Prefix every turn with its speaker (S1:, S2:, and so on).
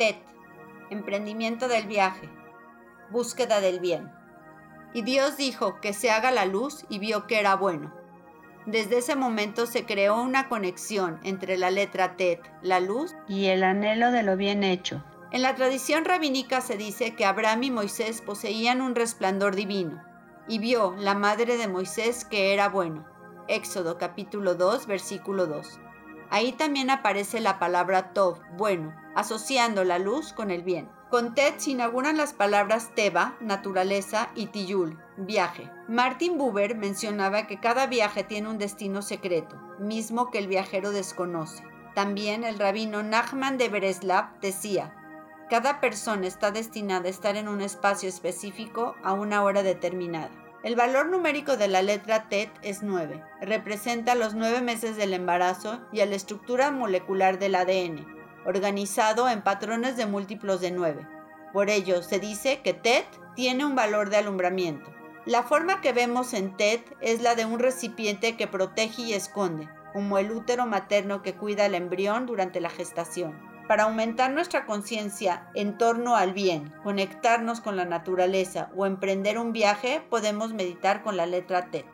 S1: TET, emprendimiento del viaje, búsqueda del bien. Y Dios dijo que se haga la luz y vio que era bueno. Desde ese momento se creó una conexión entre la letra Tet, la luz,
S2: y el anhelo de lo bien hecho.
S1: En la tradición rabínica se dice que Abraham y Moisés poseían un resplandor divino, y vio la madre de Moisés que era bueno. Éxodo capítulo 2, versículo 2. Ahí también aparece la palabra Tov, bueno, asociando la luz con el bien. Con Tet se inauguran las palabras Teba, naturaleza, y Tiyul, viaje. Martin Buber mencionaba que cada viaje tiene un destino secreto, mismo que el viajero desconoce. También el rabino Nachman de Bereslav decía, cada persona está destinada a estar en un espacio específico a una hora determinada. El valor numérico de la letra TET es 9. Representa los nueve meses del embarazo y a la estructura molecular del ADN, organizado en patrones de múltiplos de 9. Por ello, se dice que TET tiene un valor de alumbramiento. La forma que vemos en TET es la de un recipiente que protege y esconde, como el útero materno que cuida al embrión durante la gestación para aumentar nuestra conciencia en torno al bien, conectarnos con la naturaleza o emprender un viaje, podemos meditar con la letra T.